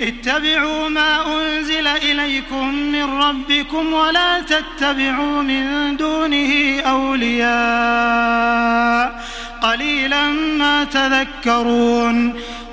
اتبعوا ما أنزل إليكم من ربكم ولا تتبعوا من دونه أولياء. قليلا ما تذكرون.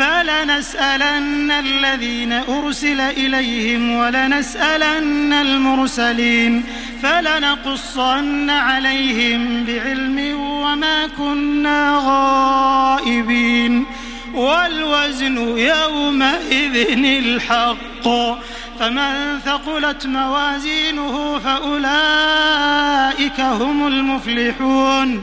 فلنسألن الذين أرسل إليهم ولنسألن المرسلين فلنقصن عليهم بعلم وما كنا غائبين والوزن يومئذ الحق فمن ثقلت موازينه فأولئك هم المفلحون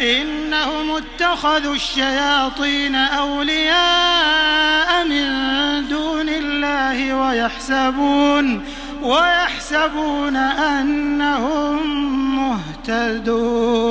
إنهم اتخذوا الشياطين أولياء من دون الله ويحسبون ويحسبون أنهم مهتدون.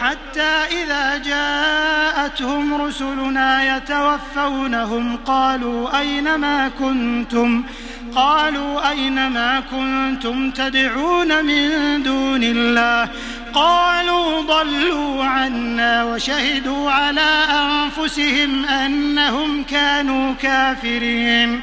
حتى إذا جاءتهم رسلنا يتوفونهم قالوا أين ما كنتم؟ قالوا أين ما كنتم تدعون من دون الله؟ قالوا ضلوا عنا وشهدوا على أنفسهم أنهم كانوا كافرين.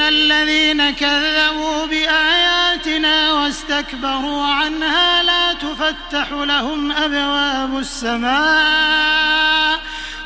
الذين كذبوا بآياتنا واستكبروا عنها لا تفتح لهم أبواب السماء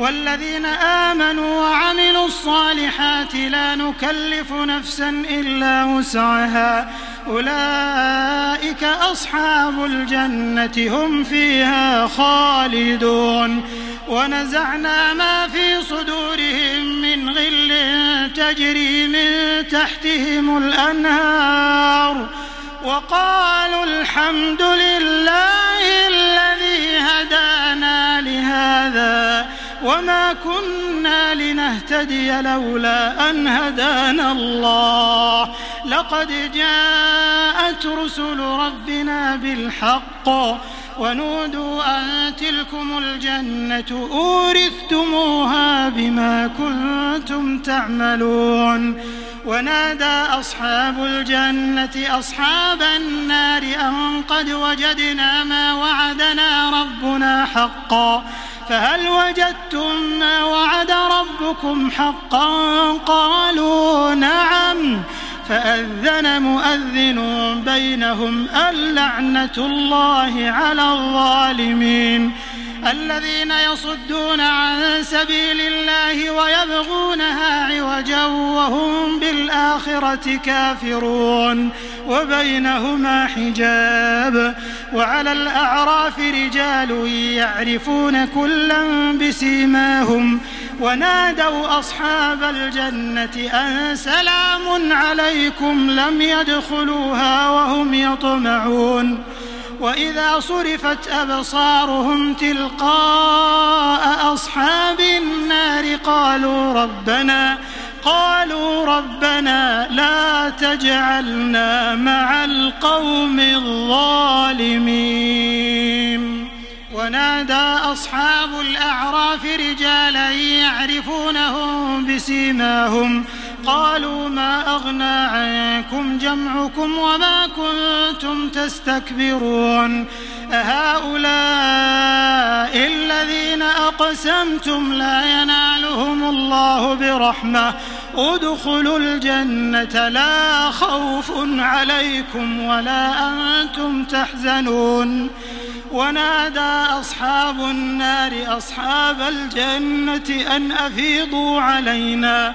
والذين آمنوا وعملوا الصالحات لا نكلف نفسا إلا وسعها. أولئك أصحاب الجنة هم فيها خالدون. ونزعنا ما في صدورهم من غل تجري من تحتهم الأنهار. وقالوا الحمد لله الذي هدانا لهذا. وما كنا لنهتدي لولا أن هدانا الله. لقد جاءت رسل ربنا بالحق ونودوا أن تلكم الجنة أورثتموها بما كنتم تعملون. ونادى أصحاب الجنة أصحاب النار أن قد وجدنا ما وعدنا ربنا حقا. فهل وجدتم ما وعد ربكم حقا؟ قالوا نعم. فأذن مؤذن بينهم اللعنة الله على الظالمين. الذين يصدون عن سبيل الله ويبغونها عوجا وهم بالآخرة كافرون وبينهما حجاب وعلى الأعراف رجال يعرفون كلا بسيماهم ونادوا أصحاب الجنة أن سلام عليكم لم يدخلوها وهم يطمعون وإذا صرفت أبصارهم تلقاء أصحاب النار قالوا ربنا قالوا ربنا لا تجعلنا مع القوم الظالمين. ونادى أصحاب الأعراف رجالا يعرفونهم بسيماهم قالوا ما أغنى عنكم جمعكم وما كنتم تستكبرون أهؤلاء الذين أقسمتم لا ينالهم الله برحمة ادخلوا الجنة لا خوف عليكم ولا أنتم تحزنون ونادى أصحاب النار أصحاب الجنة أن أفيضوا علينا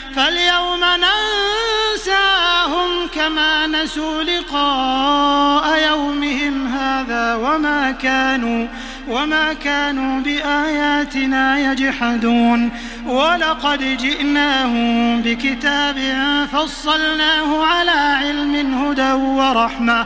فاليوم ننساهم كما نسوا لقاء يومهم هذا وما كانوا وما كانوا بآياتنا يجحدون ولقد جئناهم بكتاب فصلناه على علم هدى ورحمة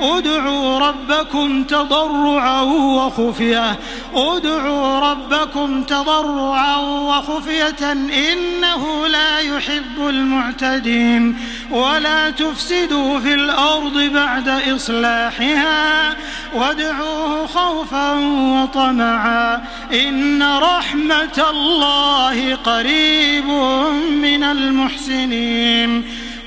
ادعوا ربكم تضرعا وخفية. ادعوا ربكم تضرعا وخفية. إنه لا يحب المعتدين. ولا تفسدوا في الأرض بعد إصلاحها. وادعوه خوفا وطمعا. إن رحمة الله قريب من المحسنين.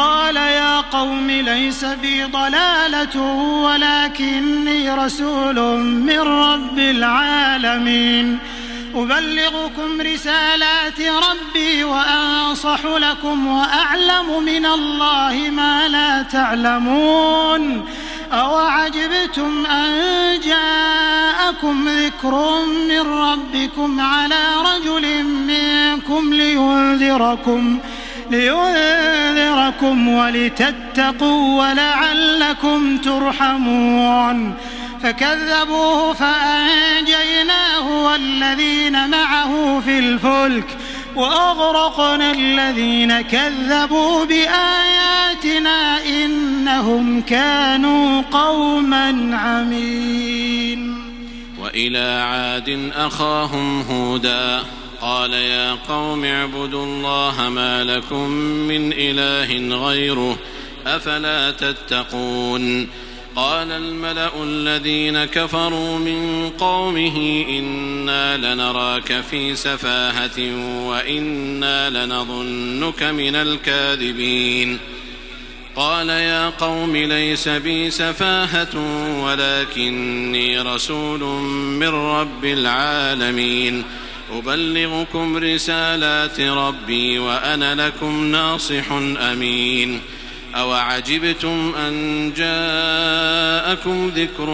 قال يا قوم ليس بي ضلالة ولكني رسول من رب العالمين. أبلغكم رسالات ربي وأنصح لكم وأعلم من الله ما لا تعلمون. أوعجبتم أن جاءكم ذكر من ربكم على رجل منكم لينذركم؟ لينذركم ولتتقوا ولعلكم ترحمون. فكذبوه فأنجيناه والذين معه في الفلك وأغرقنا الذين كذبوا بآياتنا إنهم كانوا قوما عمين. وإلى عاد أخاهم هودا. قال يا قوم اعبدوا الله ما لكم من إله غيره أفلا تتقون قال الملأ الذين كفروا من قومه إنا لنراك في سفاهة وإنا لنظنك من الكاذبين قال يا قوم ليس بي سفاهة ولكني رسول من رب العالمين أبلغكم رسالات ربي وأنا لكم ناصح أمين. أوعجبتم أن جاءكم ذكر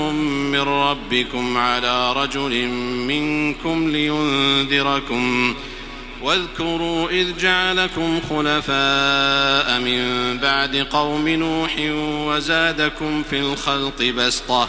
من ربكم على رجل منكم لينذركم. واذكروا إذ جعلكم خلفاء من بعد قوم نوح وزادكم في الخلق بسطة.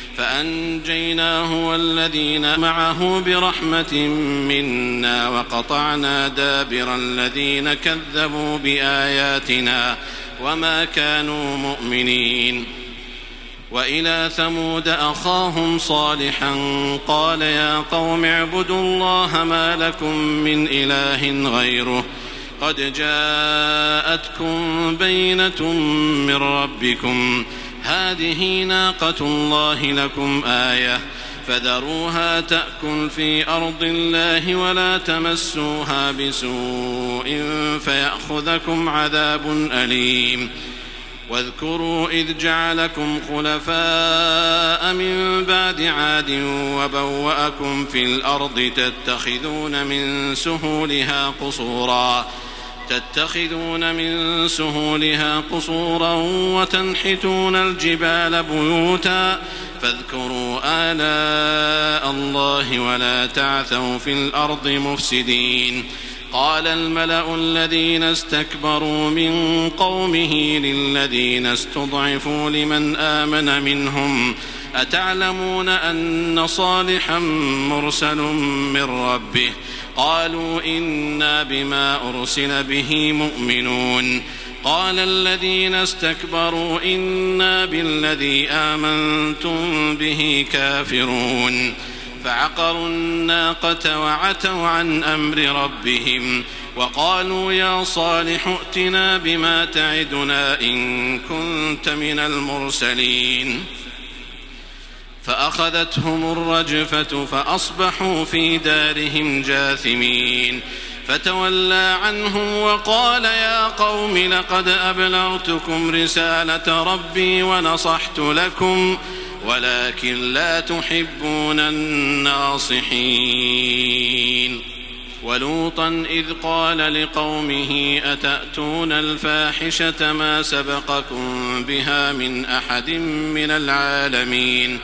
فأنجيناه والذين معه برحمة منا وقطعنا دابر الذين كذبوا بآياتنا وما كانوا مؤمنين. وإلى ثمود أخاهم صالحا قال يا قوم اعبدوا الله ما لكم من إله غيره. قد جاءتكم بينة من ربكم هذه ناقة الله لكم آية فذروها تأكل في أرض الله ولا تمسوها بسوء فيأخذكم عذاب أليم واذكروا إذ جعلكم خلفاء من بعد عاد وبوأكم في الأرض تتخذون من سهولها قصورا تتخذون من سهولها قصورا وتنحتون الجبال بيوتا فاذكروا آلاء الله ولا تعثوا في الأرض مفسدين. قال الملأ الذين استكبروا من قومه للذين استضعفوا لمن آمن منهم أتعلمون أن صالحا مرسل من ربه قالوا إنا بما أرسل به مؤمنون. قال الذين استكبروا إنا بالذي آمنتم به كافرون. فعقروا الناقة وعتوا عن أمر ربهم وقالوا يا صالح ائتنا بما تعدنا إن كنت من المرسلين. فأخذتهم الرجفة فأصبحوا في دارهم جاثمين. فتولى عنهم وقال يا قوم لقد أبلغتكم رسالة ربي ونصحت لكم ولكن لا تحبون الناصحين. ولوطا إذ قال لقومه أتأتون الفاحشة ما سبقكم بها من أحد من العالمين؟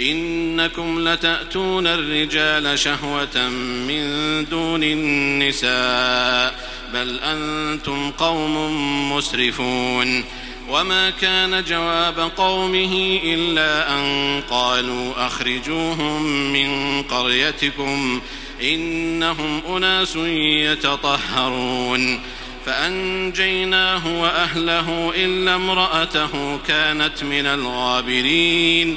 إنكم لتأتون الرجال شهوة من دون النساء بل أنتم قوم مسرفون. وما كان جواب قومه إلا أن قالوا أخرجوهم من قريتكم إنهم أناس يتطهرون. فأنجيناه وأهله إلا امرأته كانت من الغابرين.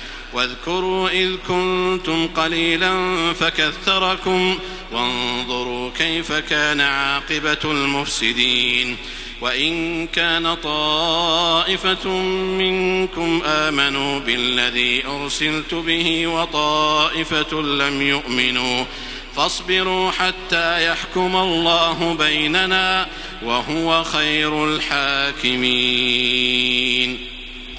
واذكروا إذ كنتم قليلا فكثركم وانظروا كيف كان عاقبة المفسدين وإن كان طائفة منكم آمنوا بالذي أرسلت به وطائفة لم يؤمنوا فاصبروا حتى يحكم الله بيننا وهو خير الحاكمين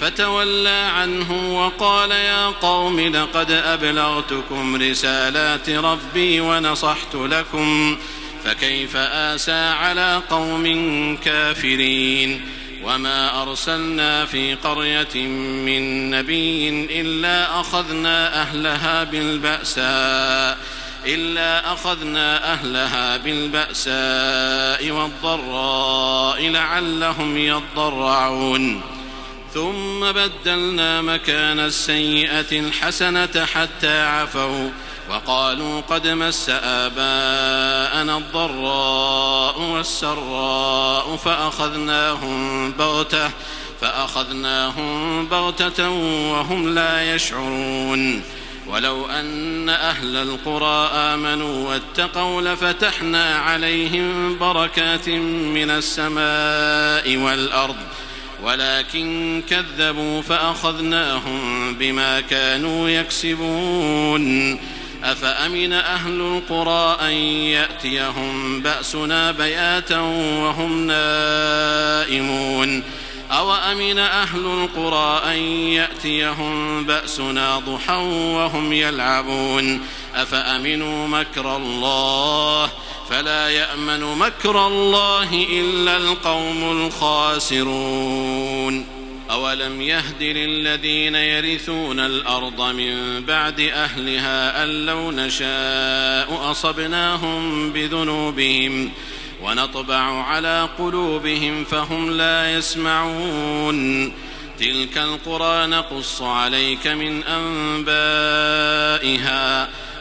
فتولى عنهم وقال يا قوم لقد أبلغتكم رسالات ربي ونصحت لكم فكيف آسى على قوم كافرين وما أرسلنا في قرية من نبي إلا أخذنا أهلها بالبأساء إلا أخذنا أهلها بالبأساء والضراء لعلهم يضرعون ثم بدلنا مكان السيئة الحسنة حتى عفوا وقالوا قد مس آباءنا الضراء والسراء فأخذناهم بغتة فأخذناهم بغتة وهم لا يشعرون ولو أن أهل القرى آمنوا واتقوا لفتحنا عليهم بركات من السماء والأرض ولكن كذبوا فأخذناهم بما كانوا يكسبون. أفأمن أهل القرى أن يأتيهم بأسنا بياتا وهم نائمون؟ أوأمن أهل القرى أن يأتيهم بأسنا ضحى وهم يلعبون؟ أفأمنوا مكر الله فلا يأمن مكر الله إلا القوم الخاسرون. أولم يهد للذين يرثون الأرض من بعد أهلها أن لو نشاء أصبناهم بذنوبهم ونطبع على قلوبهم فهم لا يسمعون. تلك القرى نقص عليك من أنبائها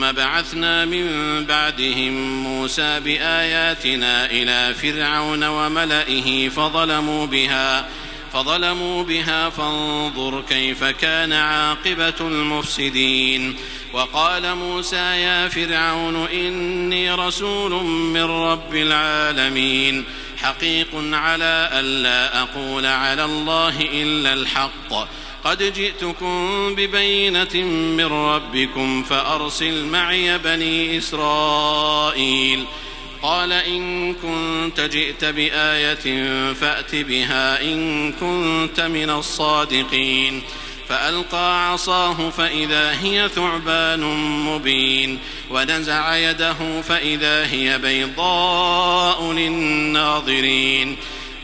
بعثنا من بعدهم موسى بآياتنا إلى فرعون وملئه فظلموا بها فظلموا بها فانظر كيف كان عاقبة المفسدين. وقال موسى يا فرعون إني رسول من رب العالمين حقيق على ألا أقول على الله إلا الحق. قد جئتكم ببينة من ربكم فأرسل معي بني إسرائيل. قال إن كنت جئت بآية فأت بها إن كنت من الصادقين. فألقى عصاه فإذا هي ثعبان مبين. ونزع يده فإذا هي بيضاء للناظرين.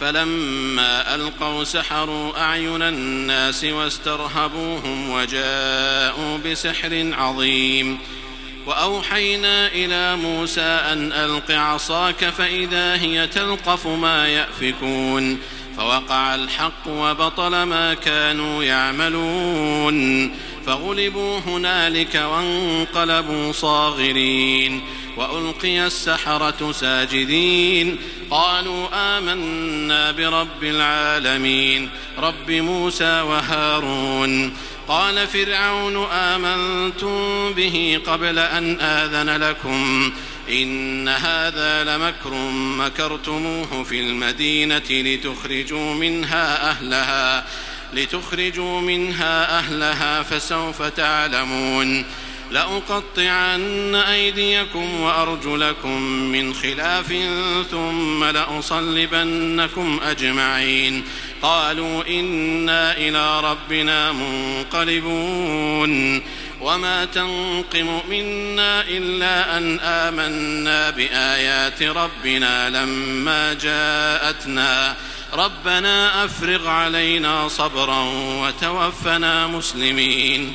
فلما ألقوا سحروا أعين الناس واسترهبوهم وجاءوا بسحر عظيم. وأوحينا إلى موسى أن ألق عصاك فإذا هي تلقف ما يأفكون. فوقع الحق وبطل ما كانوا يعملون. فغلبوا هنالك وانقلبوا صاغرين. وألقي السحرة ساجدين. قالوا آمنا برب العالمين. رب موسى وهارون. قال فرعون آمنتم به قبل أن آذن لكم. إن هذا لمكر مكرتموه في المدينة لتخرجوا منها أهلها لتخرجوا منها أهلها فسوف تعلمون. لأقطعن أيديكم وأرجلكم من خلاف ثم لأصلبنكم أجمعين. قالوا إنا إلى ربنا منقلبون. وما تنقم منا إلا أن آمنا بآيات ربنا لما جاءتنا. ربنا أفرغ علينا صبرا وتوفنا مسلمين.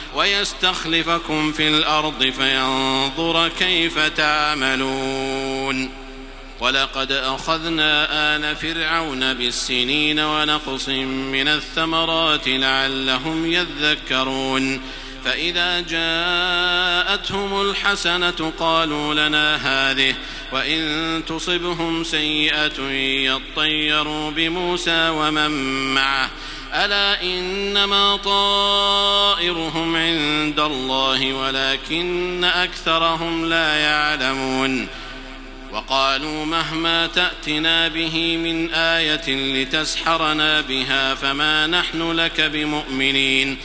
ويستخلفكم في الأرض فينظر كيف تعملون. ولقد أخذنا آل فرعون بالسنين ونقص من الثمرات لعلهم يذكرون. فإذا جاءتهم الحسنة قالوا لنا هذه وإن تصبهم سيئة يطيروا بموسى ومن معه. ألا إنما طائرهم عند الله ولكن أكثرهم لا يعلمون. وقالوا مهما تأتنا به من آية لتسحرنا بها فما نحن لك بمؤمنين.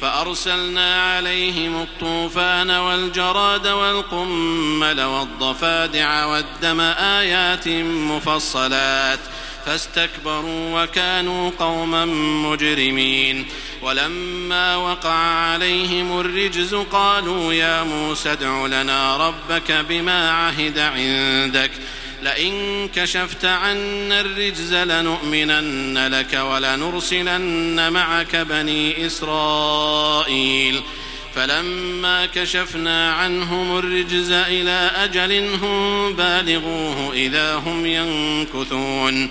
فأرسلنا عليهم الطوفان والجراد والقمل والضفادع والدم آيات مفصلات. فاستكبروا وكانوا قوما مجرمين. ولما وقع عليهم الرجز قالوا يا موسى ادع لنا ربك بما عهد عندك. لئن كشفت عنا الرجز لنؤمنن لك ولنرسلن معك بني إسرائيل. فلما كشفنا عنهم الرجز إلى أجل هم بالغوه إذا هم ينكثون.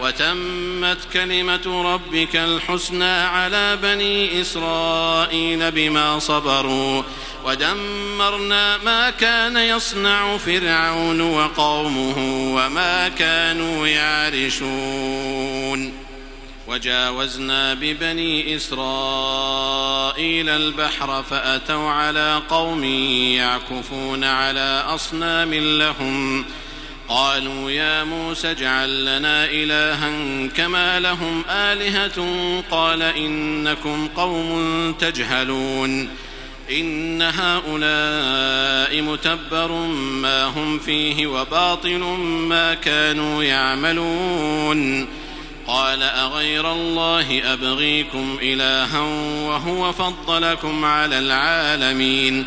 وتمت كلمة ربك الحسنى على بني إسرائيل بما صبروا ودمرنا ما كان يصنع فرعون وقومه وما كانوا يعرشون. وجاوزنا ببني إسرائيل البحر فأتوا على قوم يعكفون على أصنام لهم قالوا يا موسى اجعل لنا إلها كما لهم آلهة قال إنكم قوم تجهلون إن هؤلاء متبر ما هم فيه وباطل ما كانوا يعملون قال أغير الله أبغيكم إلها وهو فضلكم على العالمين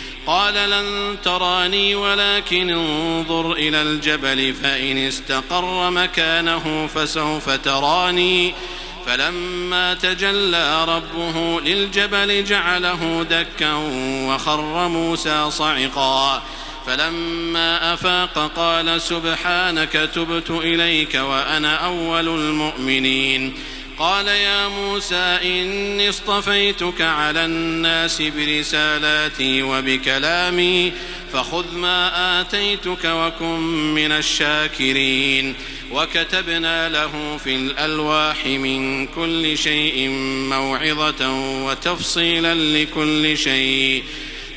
قال لن تراني ولكن انظر إلى الجبل فإن استقر مكانه فسوف تراني. فلما تجلى ربه للجبل جعله دكا وخر موسى صعقا. فلما أفاق قال سبحانك تبت إليك وأنا أول المؤمنين. قال يا موسى إني اصطفيتك على الناس برسالاتي وبكلامي فخذ ما آتيتك وكن من الشاكرين. وكتبنا له في الألواح من كل شيء موعظة وتفصيلا لكل شيء.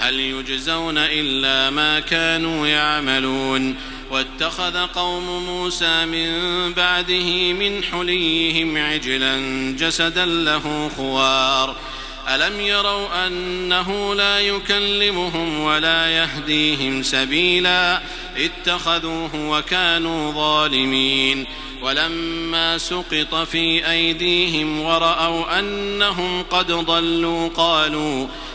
هل يجزون إلا ما كانوا يعملون واتخذ قوم موسى من بعده من حليهم عجلا جسدا له خوار. ألم يروا أنه لا يكلمهم ولا يهديهم سبيلا؟ اتخذوه وكانوا ظالمين. ولما سقط في أيديهم ورأوا أنهم قد ضلوا قالوا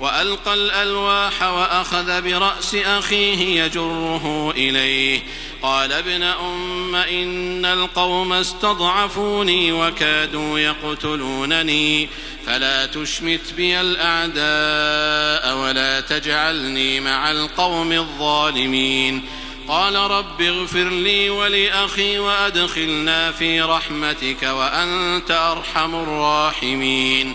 وألقى الألواح وأخذ برأس أخيه يجره إليه. قال ابن أم إن القوم استضعفوني وكادوا يقتلونني. فلا تشمت بي الأعداء ولا تجعلني مع القوم الظالمين. قال رب اغفر لي ولأخي وأدخلنا في رحمتك وأنت أرحم الراحمين.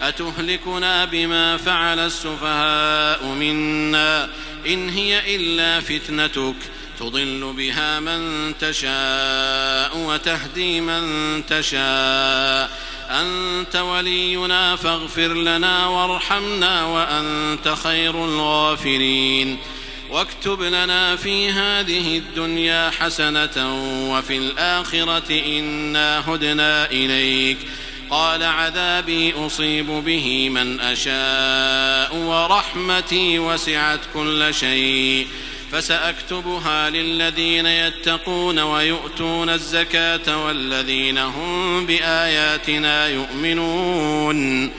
أتهلكنا بما فعل السفهاء منا إن هي إلا فتنتك تضل بها من تشاء وتهدي من تشاء أنت ولينا فاغفر لنا وارحمنا وأنت خير الغافرين واكتب لنا في هذه الدنيا حسنة وفي الآخرة إنا هدنا إليك قال عذابي أصيب به من أشاء ورحمتي وسعت كل شيء فسأكتبها للذين يتقون ويؤتون الزكاة والذين هم بآياتنا يؤمنون.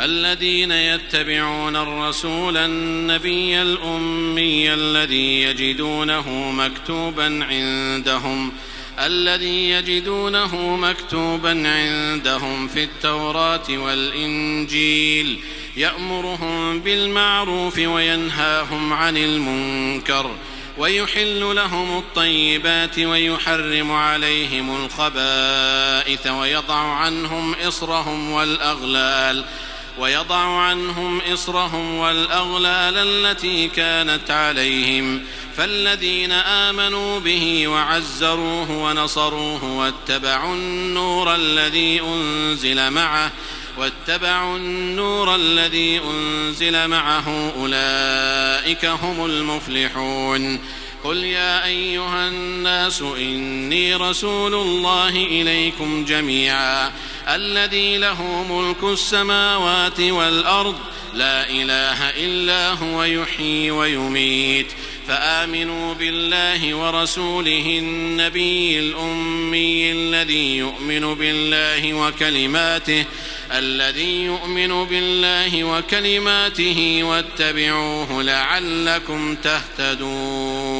الذين يتبعون الرسول النبي الأمي الذي يجدونه مكتوبا عندهم ۖ الذي يجدونه مكتوبا عندهم في التوراة والإنجيل يأمرهم بالمعروف وينهاهم عن المنكر ويحل لهم الطيبات ويحرم عليهم الخبائث ويضع عنهم إصرهم والأغلال. ويضع عنهم إصرهم والأغلال التي كانت عليهم فالذين آمنوا به وعزروه ونصروه واتبعوا النور الذي أنزل معه واتبعوا النور الذي أنزل معه أولئك هم المفلحون قل يا أيها الناس إني رسول الله إليكم جميعا الذي له ملك السماوات والأرض لا إله إلا هو يحيي ويميت. فآمنوا بالله ورسوله النبي الأمي الذي يؤمن بالله وكلماته الذي يؤمن بالله وكلماته واتبعوه لعلكم تهتدون.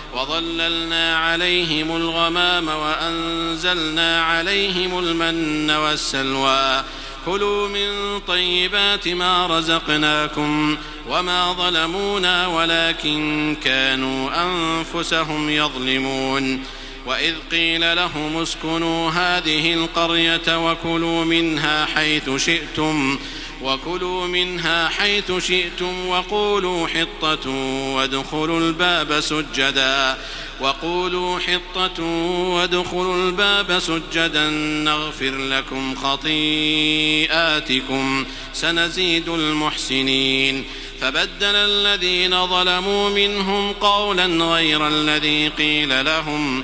وظللنا عليهم الغمام وأنزلنا عليهم المن والسلوى. كلوا من طيبات ما رزقناكم وما ظلمونا ولكن كانوا أنفسهم يظلمون. وإذ قيل لهم اسكنوا هذه القرية وكلوا منها حيث شئتم. منها حيث شئتم وقولوا حطة وادخلوا الباب سجدا. وقولوا حطة وادخلوا الباب سجدا. نغفر لكم خطيئاتكم. سنزيد المحسنين. فبدل الذين ظلموا منهم قولا غير الذي قيل لهم.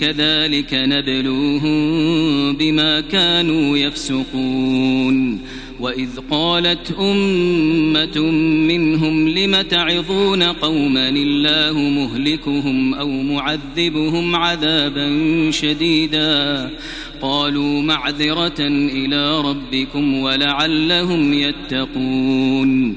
كذلك نبلوهم بما كانوا يفسقون. وإذ قالت أمة منهم لم تعظون قوما الله مهلكهم أو معذبهم عذابا شديدا؟ قالوا معذرة إلى ربكم ولعلهم يتقون.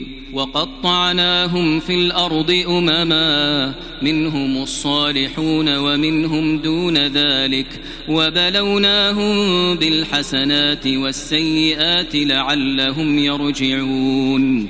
وقطعناهم في الأرض أمما منهم الصالحون ومنهم دون ذلك وبلوناهم بالحسنات والسيئات لعلهم يرجعون.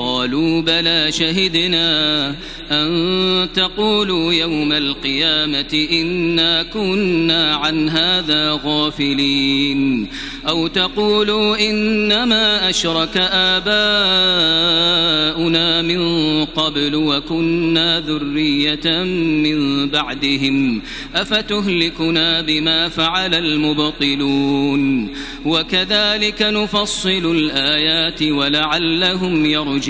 قالوا بلى شهدنا أن تقولوا يوم القيامة إنا كنا عن هذا غافلين. أو تقولوا إنما أشرك آباؤنا من قبل وكنا ذرية من بعدهم. أفتهلكنا بما فعل المبطلون. وكذلك نفصل الآيات ولعلهم يرجعون.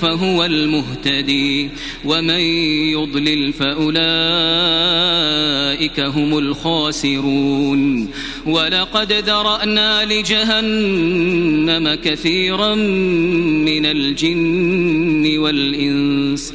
فهو المهتدي ومن يضلل فأولئك هم الخاسرون ولقد ذرأنا لجهنم كثيرا من الجن والإنس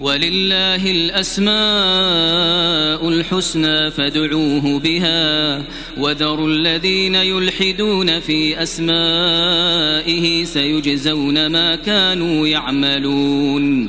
ولله الأسماء الحسنى فادعوه بها وذروا الذين يلحدون في أسمائه سيجزون ما كانوا يعملون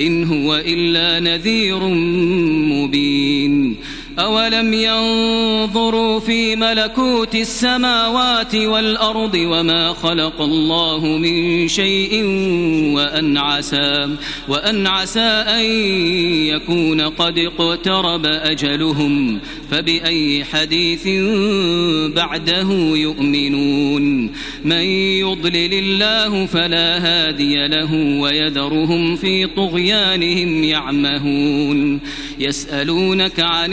إن هو إلا نذير مبين. أولم ينظروا في ملكوت السماوات والأرض وما خلق الله من شيء وأن عسى وأن عسى أن يكون قد اقترب أجلهم فبأي حديث بعده يؤمنون؟ من يضلل الله فلا هادي له ويذرهم في طغيانهم يعمهون. يسألونك عن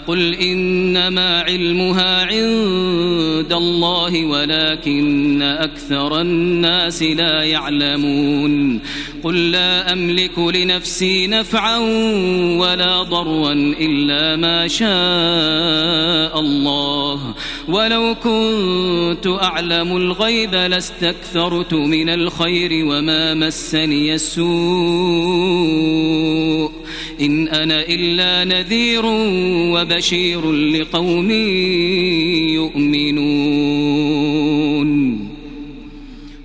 قل إنما علمها عند الله ولكن أكثر الناس لا يعلمون قل لا أملك لنفسي نفعا ولا ضرا إلا ما شاء الله ولو كنت أعلم الغيب لاستكثرت من الخير وما مسني السوء إن أنا إلا نذير وبشير لقوم يؤمنون.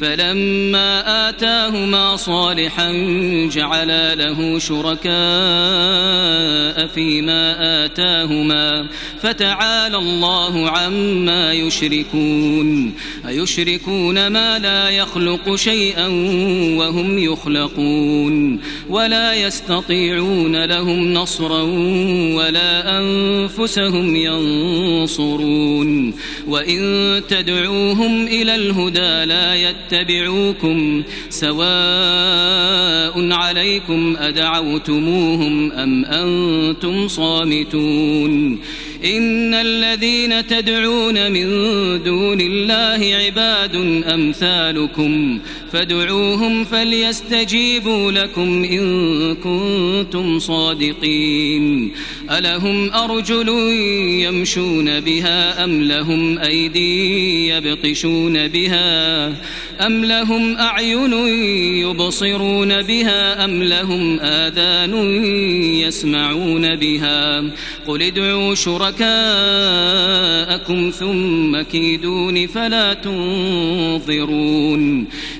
فلما آتاهما صالحا جعلا له شركاء فيما آتاهما فتعالى الله عما يشركون. أيشركون ما لا يخلق شيئا وهم يخلقون. ولا يستطيعون لهم نصرا ولا أنفسهم ينصرون. وإن تدعوهم إلى الهدى لا يتبعوكم سواء عليكم أدعوتموهم أم أنتم صامتون. إن الذين تدعون من دون الله عباد أمثالكم فادعوهم فليستجيبوا لكم إن كنتم صادقين. ألهم أرجل يمشون بها أم لهم أيدي يبطشون بها أم لهم أعين يبصرون بها أم لهم آذان يسمعون بها. قل ادعوا شركاءكم ثم كيدون فلا تنظرون.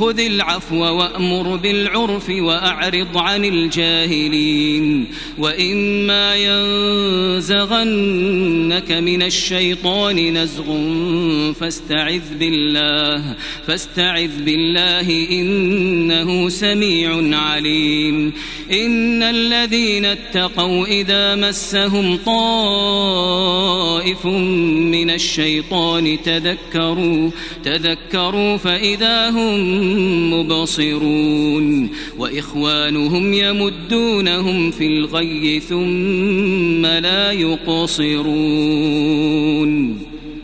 خذ العفو وأمر بالعرف وأعرض عن الجاهلين. وإما ينزغنك من الشيطان نزغ فاستعذ بالله فاستعذ بالله إنه سميع عليم. إن الذين اتقوا إذا مسهم طائف من الشيطان تذكروا تذكروا فإذا هم مبصرون وإخوانهم يمدونهم في الغي ثم لا يقصرون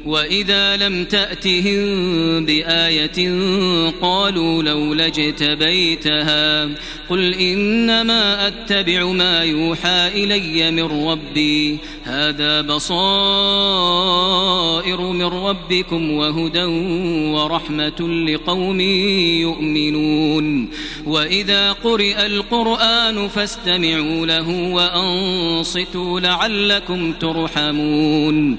وإذا لم تأتهم بآية قالوا لولا اجتبيتها قل إنما أتبع ما يوحى إلي من ربي هذا بصائر من ربكم وهدى ورحمة لقوم يؤمنون وإذا قرئ القرآن فاستمعوا له وأنصتوا لعلكم ترحمون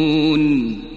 يعلمون.